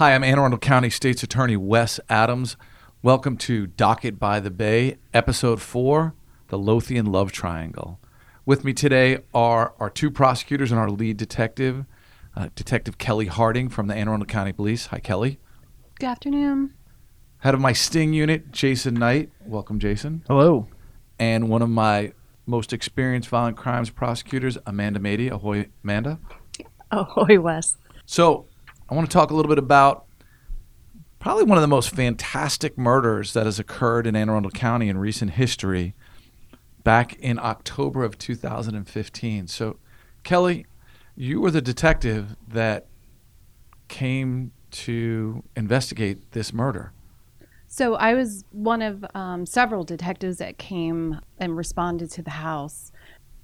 Hi, I'm Anne Arundel County State's Attorney Wes Adams. Welcome to Docket by the Bay, Episode 4 The Lothian Love Triangle. With me today are our two prosecutors and our lead detective, uh, Detective Kelly Harding from the Anne Arundel County Police. Hi, Kelly. Good afternoon. Head of my Sting unit, Jason Knight. Welcome, Jason. Hello. And one of my most experienced violent crimes prosecutors, Amanda Mady. Ahoy, Amanda. Ahoy, Wes. So, I want to talk a little bit about probably one of the most fantastic murders that has occurred in Anne Arundel County in recent history back in October of 2015. So, Kelly, you were the detective that came to investigate this murder. So I was one of um, several detectives that came and responded to the house.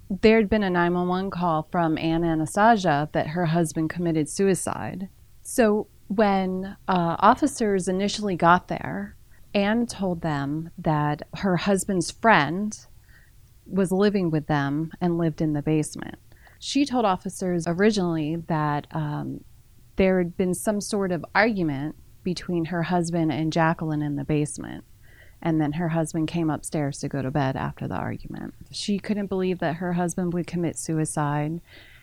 There had been a 911 call from Anna Anastasia that her husband committed suicide. So when uh, officers initially got there, Anne told them that her husband's friend was living with them and lived in the basement. She told officers originally that um, there had been some sort of argument between her husband and Jacqueline in the basement. And then her husband came upstairs to go to bed after the argument. She couldn't believe that her husband would commit suicide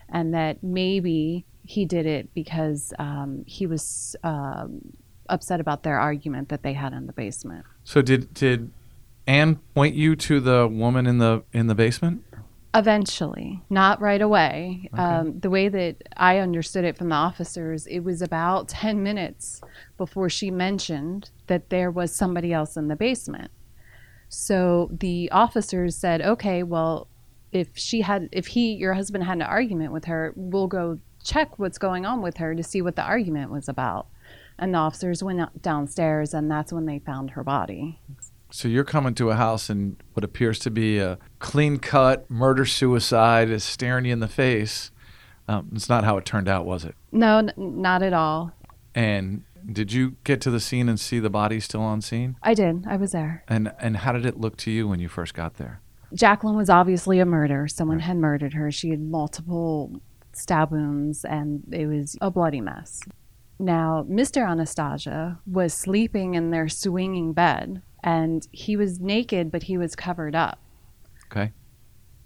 and that maybe he did it because um, he was um, upset about their argument that they had in the basement. So did did Anne point you to the woman in the in the basement? Eventually, not right away. Okay. Um, the way that I understood it from the officers, it was about 10 minutes before she mentioned that there was somebody else in the basement. So the officers said, okay, well, if she had, if he, your husband had an argument with her, we'll go check what's going on with her to see what the argument was about. And the officers went downstairs, and that's when they found her body. So you're coming to a house and what appears to be a clean cut murder suicide is staring you in the face. Um, it's not how it turned out, was it? No, n- not at all. And did you get to the scene and see the body still on scene? I did. I was there. And and how did it look to you when you first got there? Jacqueline was obviously a murder. Someone right. had murdered her. She had multiple stab wounds, and it was a bloody mess. Now, Mr. Anastasia was sleeping in their swinging bed and he was naked, but he was covered up. Okay.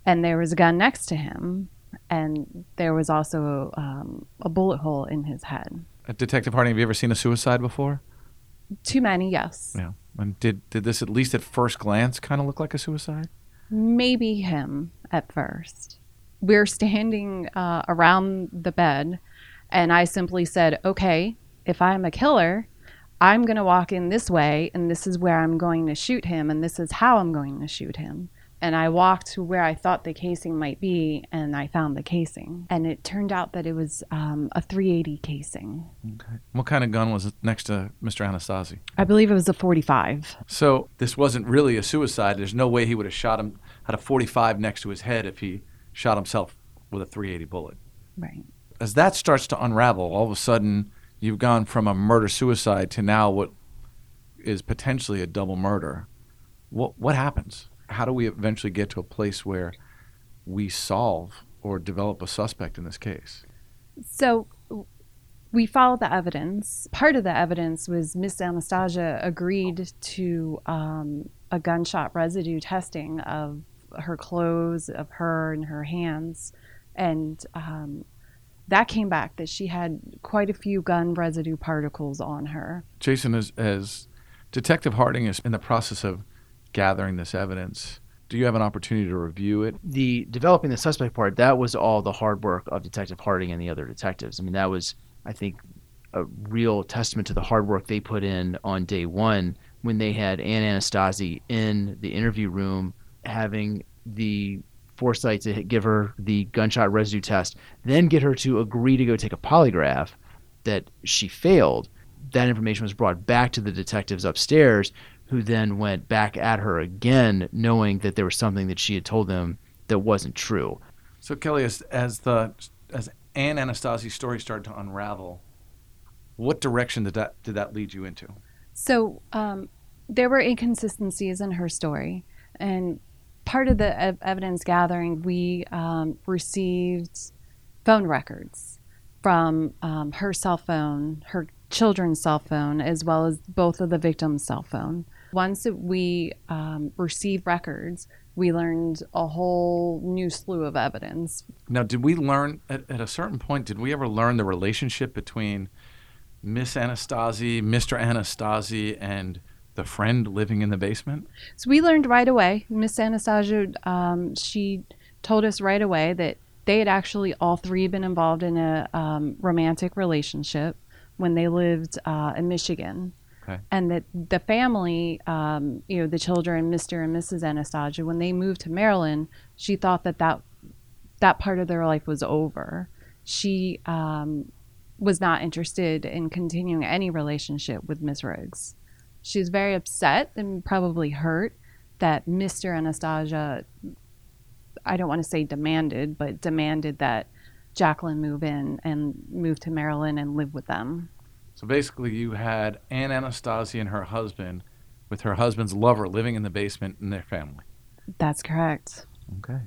And there was a gun next to him, and there was also um, a bullet hole in his head. Detective Harding, have you ever seen a suicide before? Too many, yes. Yeah. And did did this at least at first glance kind of look like a suicide? Maybe him at first. We're standing uh, around the bed, and I simply said, "Okay, if I'm a killer, I'm going to walk in this way, and this is where I'm going to shoot him, and this is how I'm going to shoot him. And I walked to where I thought the casing might be, and I found the casing. And it turned out that it was um, a 380 casing. Okay. What kind of gun was next to Mr. Anastasi? I believe it was a 45. So this wasn't really a suicide. There's no way he would have shot him, had a 45 next to his head if he shot himself with a 380 bullet. Right. As that starts to unravel, all of a sudden, you've gone from a murder suicide to now what is potentially a double murder. What what happens? How do we eventually get to a place where we solve or develop a suspect in this case? So we followed the evidence. Part of the evidence was Miss Anastasia agreed to um, a gunshot residue testing of her clothes, of her and her hands, and um, that came back that she had quite a few gun residue particles on her. Jason, as, as Detective Harding is in the process of gathering this evidence, do you have an opportunity to review it? The developing the suspect part, that was all the hard work of Detective Harding and the other detectives. I mean, that was, I think, a real testament to the hard work they put in on day one when they had Ann Anastasi in the interview room having the foresight to give her the gunshot residue test, then get her to agree to go take a polygraph that she failed. That information was brought back to the detectives upstairs, who then went back at her again, knowing that there was something that she had told them that wasn't true. So Kelly, as, as the as Anne Anastasi's story started to unravel, what direction did that did that lead you into? So um, there were inconsistencies in her story, and part of the ev- evidence gathering, we um, received phone records from um, her cell phone, her children's cell phone as well as both of the victims' cell phone. Once we um, received records, we learned a whole new slew of evidence. Now, did we learn at, at a certain point? Did we ever learn the relationship between Miss Anastasi, Mr. Anastasi, and the friend living in the basement? So we learned right away. Miss Anastasia, um, she told us right away that they had actually all three been involved in a um, romantic relationship when they lived uh, in Michigan. Okay. And that the family, um, you know, the children, Mr. and Mrs. Anastasia, when they moved to Maryland, she thought that that, that part of their life was over. She um, was not interested in continuing any relationship with Miss Riggs. She's very upset and probably hurt that Mr. Anastasia, I don't want to say demanded, but demanded that Jacqueline move in and move to Maryland and live with them. So basically, you had Ann Anastasia and her husband, with her husband's lover, living in the basement in their family. That's correct. Okay.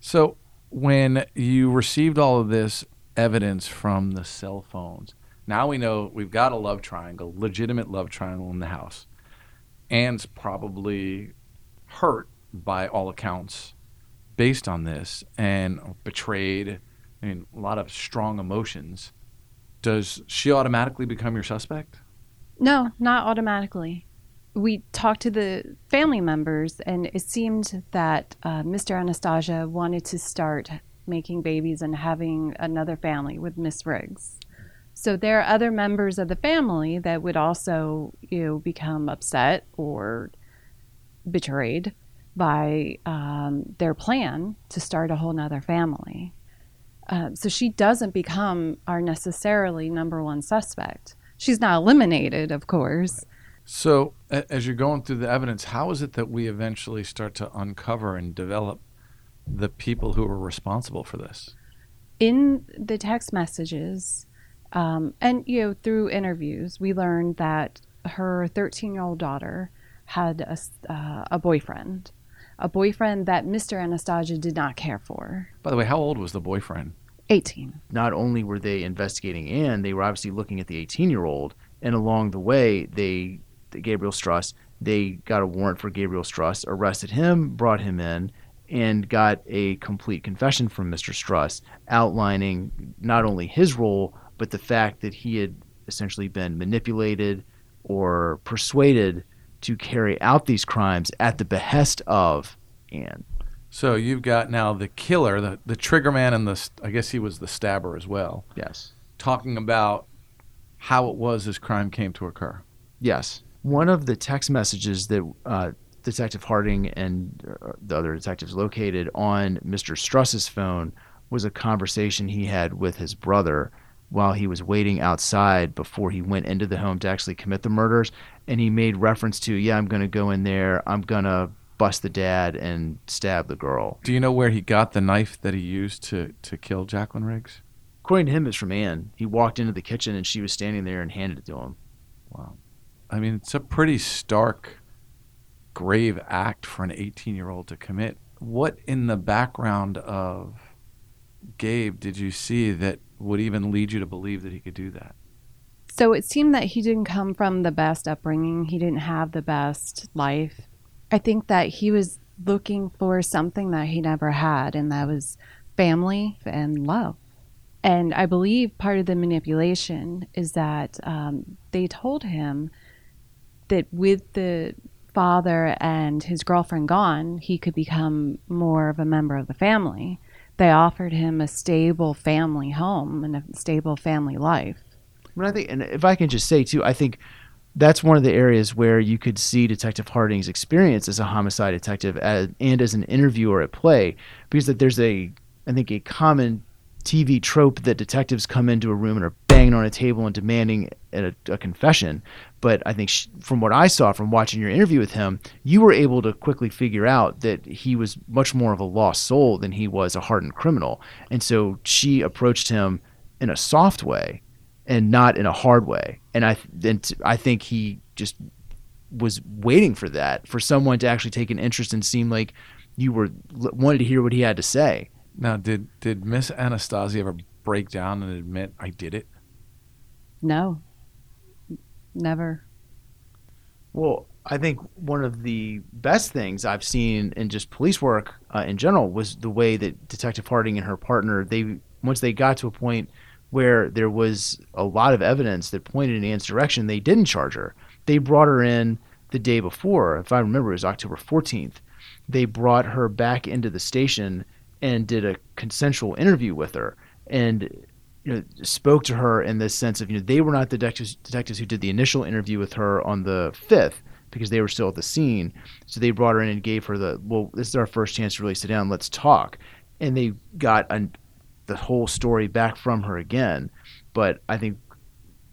So when you received all of this evidence from the cell phones, now we know we've got a love triangle, legitimate love triangle in the house. Anne's probably hurt by all accounts based on this and betrayed. I mean, a lot of strong emotions. Does she automatically become your suspect? No, not automatically. We talked to the family members, and it seemed that uh, Mr. Anastasia wanted to start making babies and having another family with Miss Riggs. So there are other members of the family that would also, you know, become upset or betrayed by um, their plan to start a whole nother family. Uh, so she doesn't become our necessarily number one suspect. She's not eliminated, of course. So, as you're going through the evidence, how is it that we eventually start to uncover and develop the people who were responsible for this? In the text messages, um, and you know, through interviews, we learned that her 13 year old daughter had a, s- uh, a boyfriend, a boyfriend that Mr. Anastasia did not care for. By the way, how old was the boyfriend? 18. not only were they investigating Anne, they were obviously looking at the 18 year old. And along the way, they, Gabriel Struss, they got a warrant for Gabriel Struss, arrested him, brought him in, and got a complete confession from Mr. Struss outlining not only his role, but the fact that he had essentially been manipulated or persuaded to carry out these crimes at the behest of Anne. So you've got now the killer, the, the trigger man, and the I guess he was the stabber as well, Yes. talking about how it was this crime came to occur. Yes. One of the text messages that uh, Detective Harding and uh, the other detectives located on Mr. Struss's phone was a conversation he had with his brother while he was waiting outside before he went into the home to actually commit the murders. And he made reference to, yeah, I'm going to go in there, I'm going to bust the dad and stab the girl. Do you know where he got the knife that he used to, to kill Jacqueline Riggs? According to him, it's from Anne. He walked into the kitchen and she was standing there and handed it to him. Wow. I mean, it's a pretty stark, grave act for an 18 year old to commit. What in the background of Gabe did you see that would even lead you to believe that he could do that? So it seemed that he didn't come from the best upbringing. He didn't have the best life. I think that he was looking for something that he never had, and that was family and love. And I believe part of the manipulation is that um, they told him that with the father and his girlfriend gone, he could become more of a member of the family. They offered him a stable family home and a stable family life. But I think, and if I can just say too, I think that's one of the areas where you could see Detective Harding's experience as a homicide detective as, and as an interviewer at play, because that there's a, I think, a common TV trope that detectives come into a room and are banging on a table and demanding a, a confession. But I think sh- from what I saw from watching your interview with him, you were able to quickly figure out that he was much more of a lost soul than he was a hardened criminal. And so she approached him in a soft way and not in a hard way. And I and t- I think he just was waiting for that for someone to actually take an interest and seem like you were wanted to hear what he had to say. Now, did did Miss Anastasia ever break down and admit I did it? No, never. Well, I think one of the best things I've seen in just police work uh, in general was the way that Detective Harding and her partner they once they got to a point where there was a lot of evidence that pointed in Anne's direction, they didn't charge her. They brought her in the day before, if I remember, it was October 14th. They brought her back into the station and did a consensual interview with her and you know spoke to her in this sense of you know they were not the detectives, detectives who did the initial interview with her on the 5th because they were still at the scene. So they brought her in and gave her the well, this is our first chance to really sit down. Let's talk. And they got a, the whole story back from her again. But I think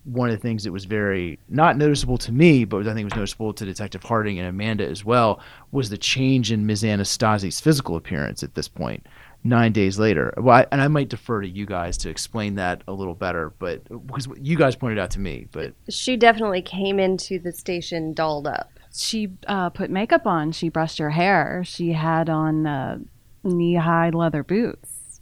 one of the things that was very not noticeable to me, but I think was noticeable to Detective Harding and Amanda as well, was the change in Ms. Anastasi's physical appearance at this point. Nine days later, well, I, and I might defer to you guys to explain that a little better, but because you guys pointed out to me, but She definitely came into the station dolled up. She uh, put makeup on. She brushed her hair. She had on uh, knee-high leather boots.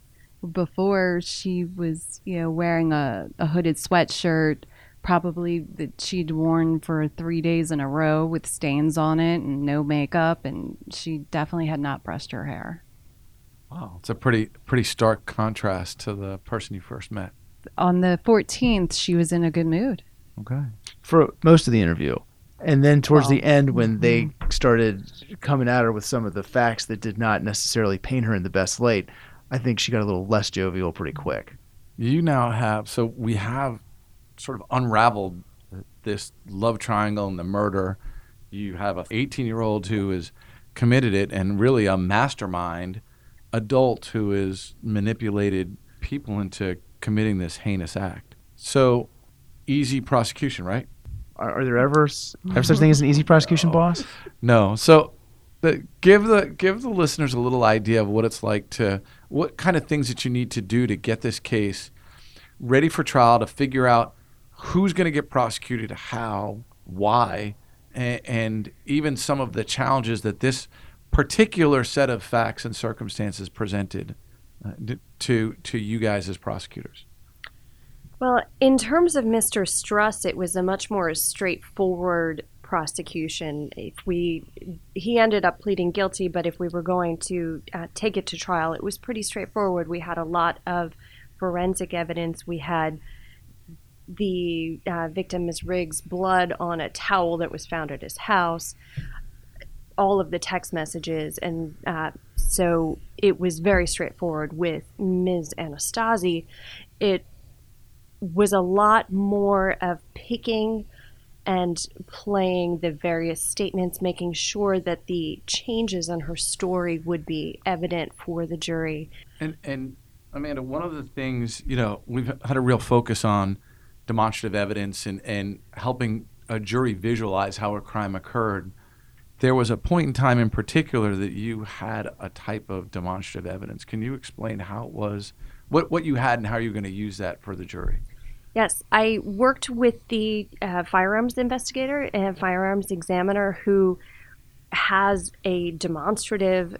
Before she was, you know, wearing a, a hooded sweatshirt, probably that she'd worn for three days in a row with stains on it and no makeup, and she definitely had not brushed her hair. Wow, it's a pretty pretty stark contrast to the person you first met. On the 14th, she was in a good mood. Okay. for most of the interview. And then towards Well, the end, when mm-hmm. they started coming at her with some of the facts that did not necessarily paint her in the best light, I think she got a little less jovial pretty quick. You now have so we have sort of unraveled this love triangle and the murder. You have a 18 year old who has committed it and really a mastermind adult who has manipulated people into committing this heinous act. So easy prosecution, right? Are, are there ever ever such thing as an easy prosecution, boss? No. So the, give the give the listeners a little idea of what it's like to what kind of things that you need to do to get this case ready for trial to figure out who's going to get prosecuted, how, why, and, and even some of the challenges that this particular set of facts and circumstances presented uh, to to you guys as prosecutors. Well, in terms of Mr. Struss, it was a much more straightforward prosecution. If we, he ended up pleading guilty, but if we were going to uh, take it to trial, it was pretty straightforward. We had a lot of forensic evidence. We had the uh, victim, Ms. Riggs' blood on a towel that was found at his house, all of the text messages, and uh, so it was very straightforward with Ms. Anastasi. It was a lot more of picking and playing the various statements, making sure that the changes in her story would be evident for the jury. And and Amanda, one of the things you know we've had a real focus on demonstrative evidence and and helping a jury visualize how a crime occurred. There was a point in time in particular that you had a type of demonstrative evidence. Can you explain how it was, what what you had, and how you're going to use that for the jury? Yes, I worked with the uh, firearms investigator and firearms examiner who has a demonstrative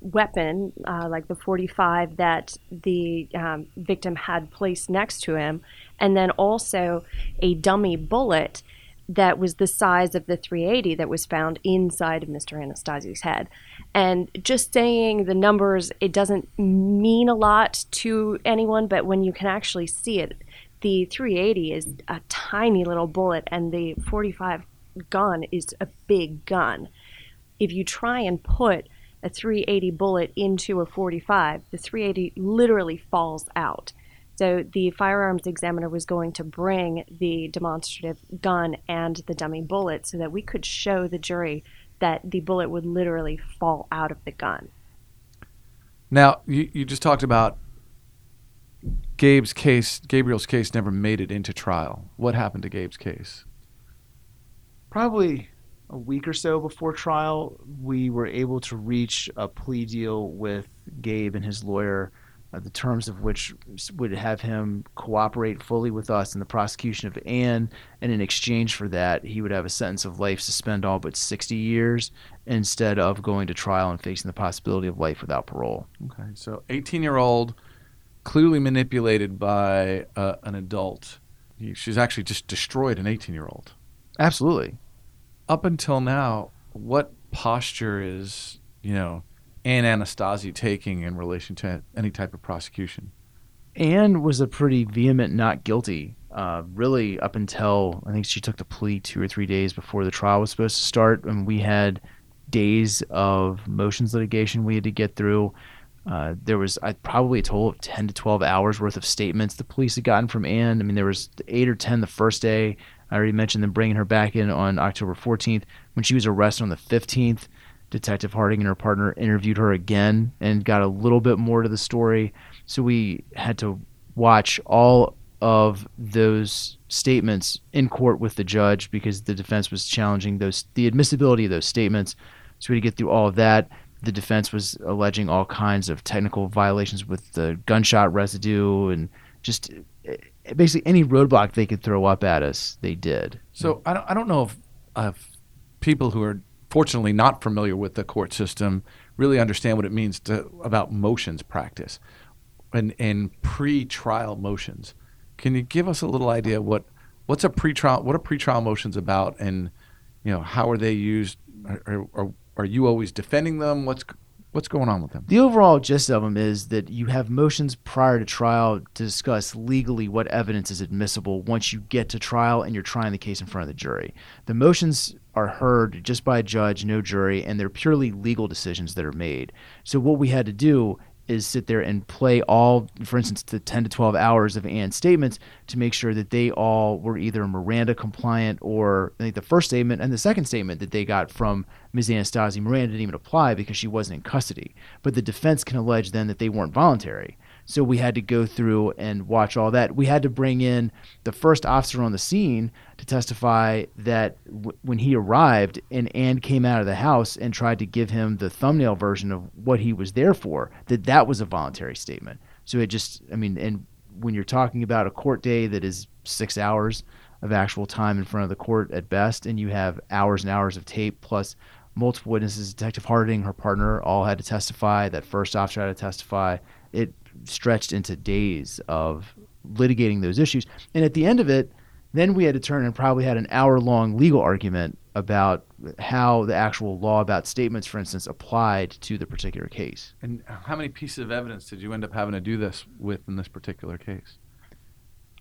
weapon, uh, like the 45 that the um, victim had placed next to him, and then also a dummy bullet that was the size of the 380 that was found inside of Mr. Anastasi's head. And just saying the numbers, it doesn't mean a lot to anyone, but when you can actually see it, the 380 is a tiny little bullet, and the 45 gun is a big gun. If you try and put a 380 bullet into a 45, the 380 literally falls out. So the firearms examiner was going to bring the demonstrative gun and the dummy bullet so that we could show the jury that the bullet would literally fall out of the gun. Now you you just talked about Gabe's case. Gabriel's case never made it into trial. What happened to Gabe's case? Probably a week or so before trial, we were able to reach a plea deal with Gabe and his lawyer, uh, the terms of which would have him cooperate fully with us in the prosecution of Anne, and in exchange for that, he would have a sentence of life suspend all but 60 years instead of going to trial and facing the possibility of life without parole. Okay, so 18 year old, clearly manipulated by uh, an adult. he, she's actually just destroyed an 18 year old. Absolutely. Up until now, what posture is you know Ann Anastasi taking in relation to any type of prosecution? Anne was a pretty vehement not guilty. Uh, really, up until I think she took the plea two or three days before the trial was supposed to start, and we had days of motions litigation we had to get through. Uh, there was uh, probably a total of 10 to 12 hours worth of statements the police had gotten from Anne. I mean, there was eight or 10 the first day. I already mentioned them bringing her back in on October 14th. When she was arrested on the 15th, Detective Harding and her partner interviewed her again and got a little bit more to the story. So we had to watch all of those statements in court with the judge because the defense was challenging those the admissibility of those statements. So we had to get through all of that. The defense was alleging all kinds of technical violations with the gunshot residue and just eh, basically any roadblock they could throw up at us, they did. So I don't, I don't know if, if people who are fortunately not familiar with the court system really understand what it means to about motions practice and, and pre-trial motions. Can you give us a little idea what what's a pre-trial what are pre-trial motions about and you know how are they used? Are, are, are you always defending them? What's what's going on with them? The overall gist of them is that you have motions prior to trial to discuss legally what evidence is admissible once you get to trial and you're trying the case in front of the jury. The motions are heard just by a judge, no jury, and they're purely legal decisions that are made. So what we had to do is sit there and play all, for instance, the 10 to 12 hours of Ann's statements to make sure that they all were either Miranda compliant or I think the first statement and the second statement that they got from Ms. Anastasi, Miranda didn't even apply because she wasn't in custody. But the defense can allege then that they weren't voluntary. So we had to go through and watch all that. We had to bring in the first officer on the scene to testify that w- when he arrived and Ann came out of the house and tried to give him the thumbnail version of what he was there for, that that was a voluntary statement. So it just, I mean, and when you're talking about a court day that is six hours of actual time in front of the court at best, and you have hours and hours of tape plus multiple witnesses, Detective Harding, her partner, all had to testify. That first officer had to testify. It stretched into days of litigating those issues. And at the end of it, then we had to turn and probably had an hour long legal argument about how the actual law about statements, for instance, applied to the particular case. And how many pieces of evidence did you end up having to do this with in this particular case?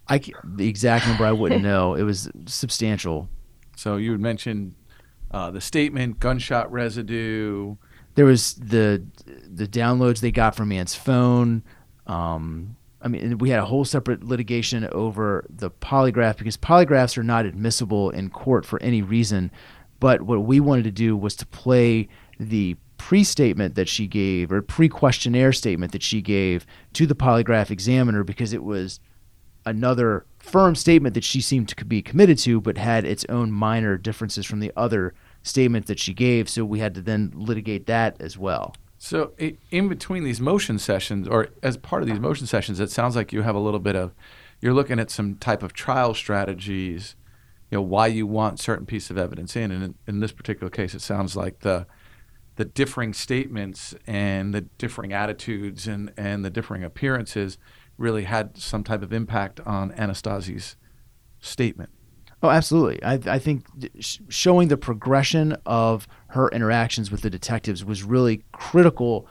I the exact number I wouldn't know. It was substantial. So you had mentioned uh, the statement, gunshot residue. There was the the downloads they got from Ann's phone. Um, I mean, we had a whole separate litigation over the polygraph because polygraphs are not admissible in court for any reason. But what we wanted to do was to play the pre statement that she gave or pre questionnaire statement that she gave to the polygraph examiner because it was another firm statement that she seemed to be committed to, but had its own minor differences from the other statement that she gave. So we had to then litigate that as well. So in between these motion sessions, or as part of these motion sessions, it sounds like you have a little bit of, you're looking at some type of trial strategies, you know, why you want certain piece of evidence in. And in, in this particular case, it sounds like the the differing statements and the differing attitudes and, and the differing appearances really had some type of impact on Anastasi's statement. Oh, absolutely. I, I think showing the progression of her interactions with the detectives was really critical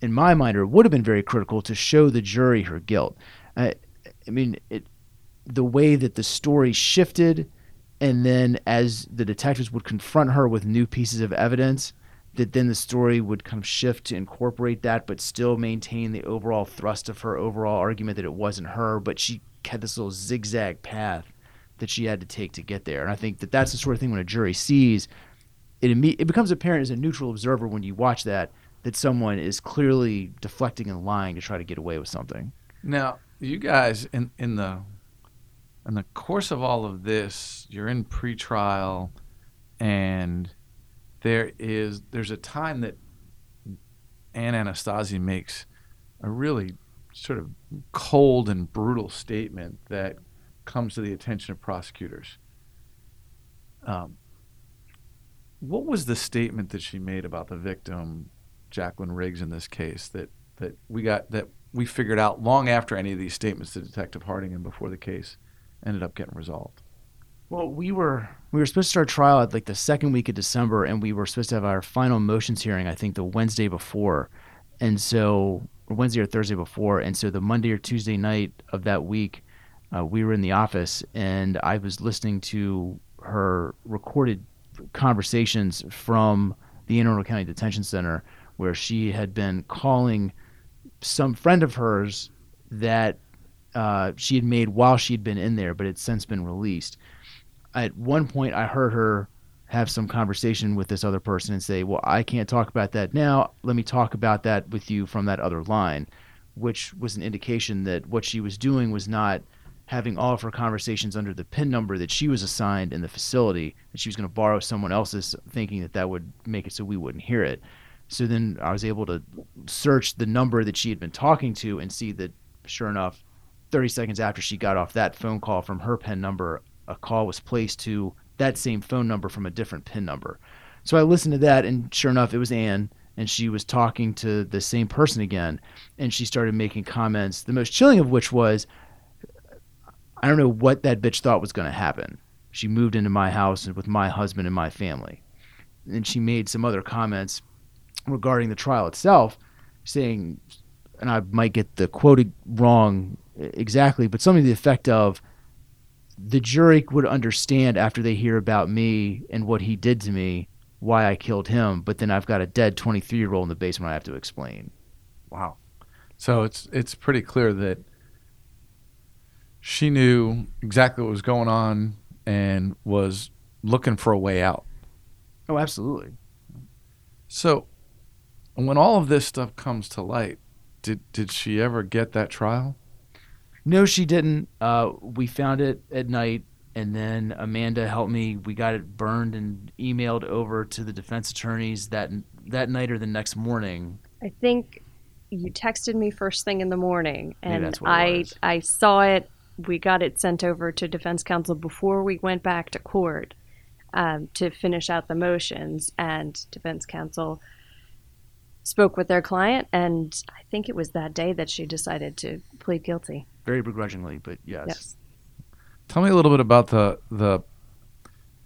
in my mind, or would have been very critical to show the jury her guilt. I, I mean, it, the way that the story shifted, and then as the detectives would confront her with new pieces of evidence, that then the story would kind of shift to incorporate that, but still maintain the overall thrust of her overall argument that it wasn't her, but she had this little zigzag path that she had to take to get there. And I think that that's the sort of thing when a jury sees it, it becomes apparent as a neutral observer when you watch that that someone is clearly deflecting and lying to try to get away with something. Now, you guys in in the in the course of all of this, you're in pretrial, and there is there's a time that Anne Anastasi makes a really sort of cold and brutal statement that comes to the attention of prosecutors. Um, what was the statement that she made about the victim, Jacqueline Riggs, in this case that that we got that we figured out long after any of these statements to Detective Harding and before the case ended up getting resolved? Well, we were we were supposed to start trial at like the second week of December, and we were supposed to have our final motions hearing. I think the Wednesday before, and so or Wednesday or Thursday before, and so the Monday or Tuesday night of that week, uh, we were in the office, and I was listening to her recorded conversations from the Anne Arundel County Detention Center, where she had been calling some friend of hers that uh, she had made while she'd been in there, but had since been released. At one point, I heard her have some conversation with this other person and say, Well, I can't talk about that now. Let me talk about that with you from that other line, which was an indication that what she was doing was not having all of her conversations under the PIN number that she was assigned in the facility, that she was going to borrow someone else's, thinking that that would make it so we wouldn't hear it. So then I was able to search the number that she had been talking to and see that, sure enough, 30 seconds after she got off that phone call from her PIN number, a call was placed to that same phone number from a different PIN number. So I listened to that, and sure enough, it was Anne, and she was talking to the same person again, and she started making comments. The most chilling of which was, I don't know what that bitch thought was going to happen. She moved into my house with my husband and my family. And she made some other comments regarding the trial itself, saying, and I might get the quote wrong exactly, but something to the effect of, the jury would understand after they hear about me and what he did to me why I killed him, but then I've got a dead 23 year old in the basement I have to explain. Wow. So it's it's pretty clear that she knew exactly what was going on and was looking for a way out. Oh, absolutely. So when all of this stuff comes to light, did did she ever get that trial? No, she didn't. Uh, we found it at night, and then Amanda helped me. We got it burned and emailed over to the defense attorneys that that night or the next morning. I think you texted me first thing in the morning, and that's what it I was. I saw it. We got it sent over to defense counsel before we went back to court um, to finish out the motions, and defense counsel spoke with their client, and I think it was that day that she decided to plead guilty. Very begrudgingly, but yes. Yes. Tell me a little bit about the the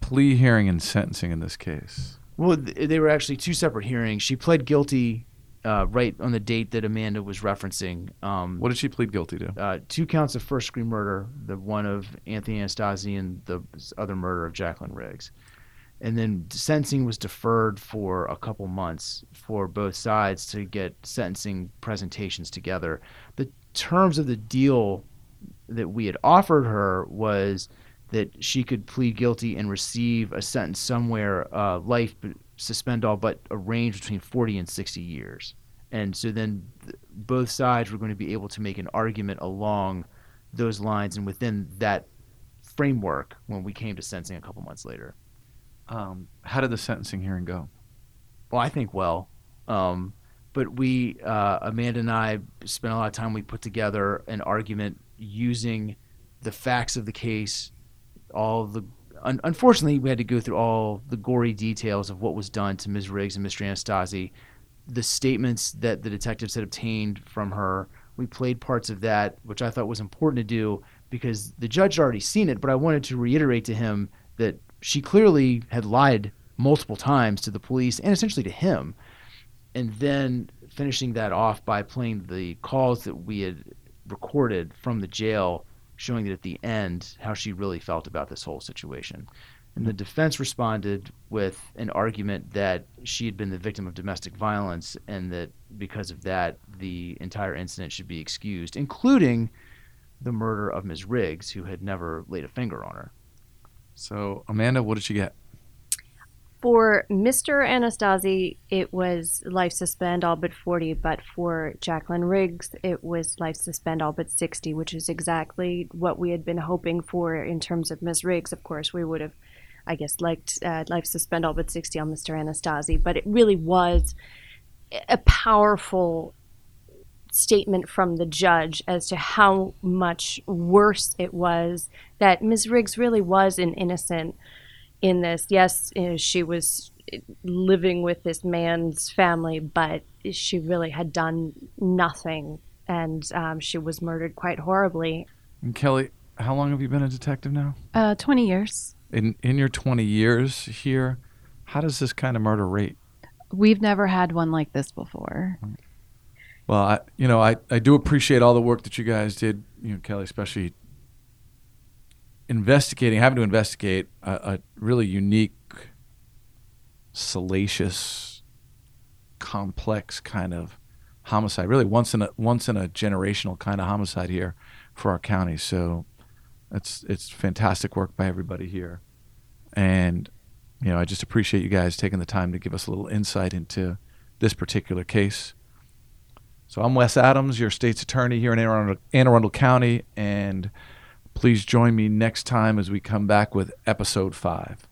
plea hearing and sentencing in this case. Well, they were actually two separate hearings. She pled guilty uh, right on the date that Amanda was referencing. Um, What did she plead guilty to? uh, two counts of first degree murder, the one of Anthony Anastasi and the other murder of Jacqueline Riggs. And then sentencing was deferred for a couple months for both sides to get sentencing presentations together. The terms of the deal that we had offered her was that she could plead guilty and receive a sentence somewhere uh, life suspend all but a range between 40 and 60 years. And so then th- both sides were going to be able to make an argument along those lines and within that framework when we came to sentencing a couple months later. Um, how did the sentencing hearing go? well i think well. Um, but we uh, amanda and i spent a lot of time we put together an argument using the facts of the case all the un- unfortunately we had to go through all the gory details of what was done to ms. Riggs and mr anastasi. The statements that the detectives had obtained from her we played parts of that which i thought was important to do because the judge had already seen it but i wanted to reiterate to him that she clearly had lied multiple times to the police and essentially to him. And then finishing that off by playing the calls that we had recorded from the jail showing that at the end how she really felt about this whole situation. And the hmm. defense responded with an argument that she had been the victim of domestic violence and that because of that the entire incident should be excused including the murder of ms. Riggs who had never laid a finger on her. So Amanda, what did she get? For Mr. Anastasi, it was life suspend all but 40, but for Jacqueline Riggs, it was life suspend all but 60, which is exactly what we had been hoping for in terms of Ms. Riggs. Of course, we would have, I guess, liked uh, life suspend all but 60 on Mr. Anastasi, but it really was a powerful statement from the judge as to how much worse it was that Ms. Riggs really was an innocent in this. Yes, you know, she was living with this man's family, but she really had done nothing, and um, she was murdered quite horribly. And Kelly, how long have you been a detective now? Uh, 20 years. In in your 20 years here, how does this kind of murder rate? We've never had one like this before. Well, I, you know, I, I do appreciate all the work that you guys did, you know, Kelly, especially investigating, having to investigate a, a really unique, salacious, complex kind of homicide. Really, once in a once in a generational kind of homicide here for our county. So, it's it's fantastic work by everybody here, and you know, I just appreciate you guys taking the time to give us a little insight into this particular case. So I'm Wes Adams, your state's attorney here in Anne Arundel, Anne Arundel County, and please join me next time as we come back with episode five.